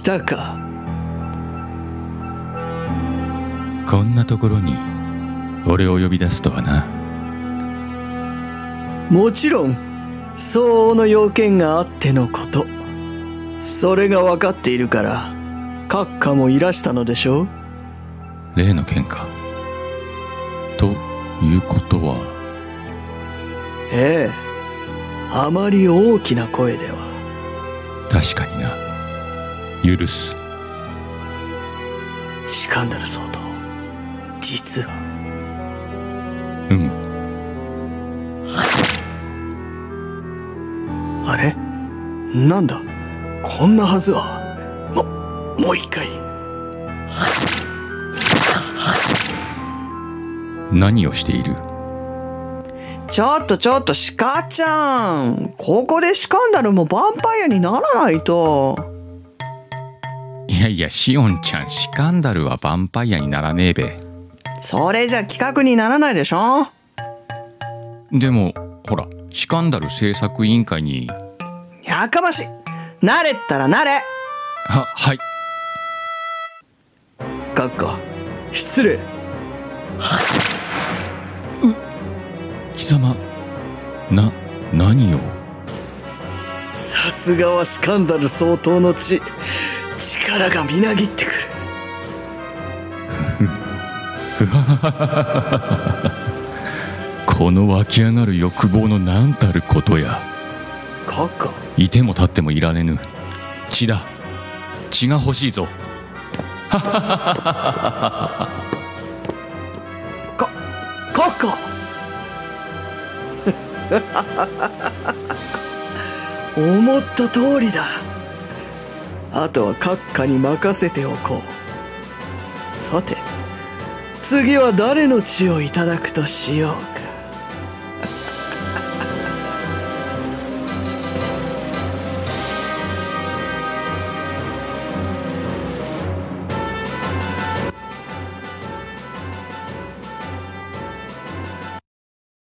来たか？こんなところに俺を呼び出すとはな。もちろん相応の要件があってのこと。それが分かっているから閣下もいらしたのでしょう？例の件か。ということは。ええ。あまり大きな声では。確かにな許す。シカンダル騒動実は。うん。あれ？なんだ？こんなはずは。ももう一回。何をしている？ちょっとちょっと鹿ちゃん。ここでシカンダルもヴァンパイアにならないといやいやシオンちゃんシカンダルはヴァンパイアにならねえべ。それじゃ企画にならないでしょ？でもほらシカンダル制作委員会に。やかましい。なれったらなれ。ははい。閣下失礼。貴様な何を？さすがはシカンダル相当の地力がみなぎってくる。この湧き上がる欲望の何たることや。閣下いても立ってもいられぬ。血だ。血が欲しいぞ。か閣下思った通りだ。あとは閣下に任せておこう。さて次は誰の血をいただくとしようか。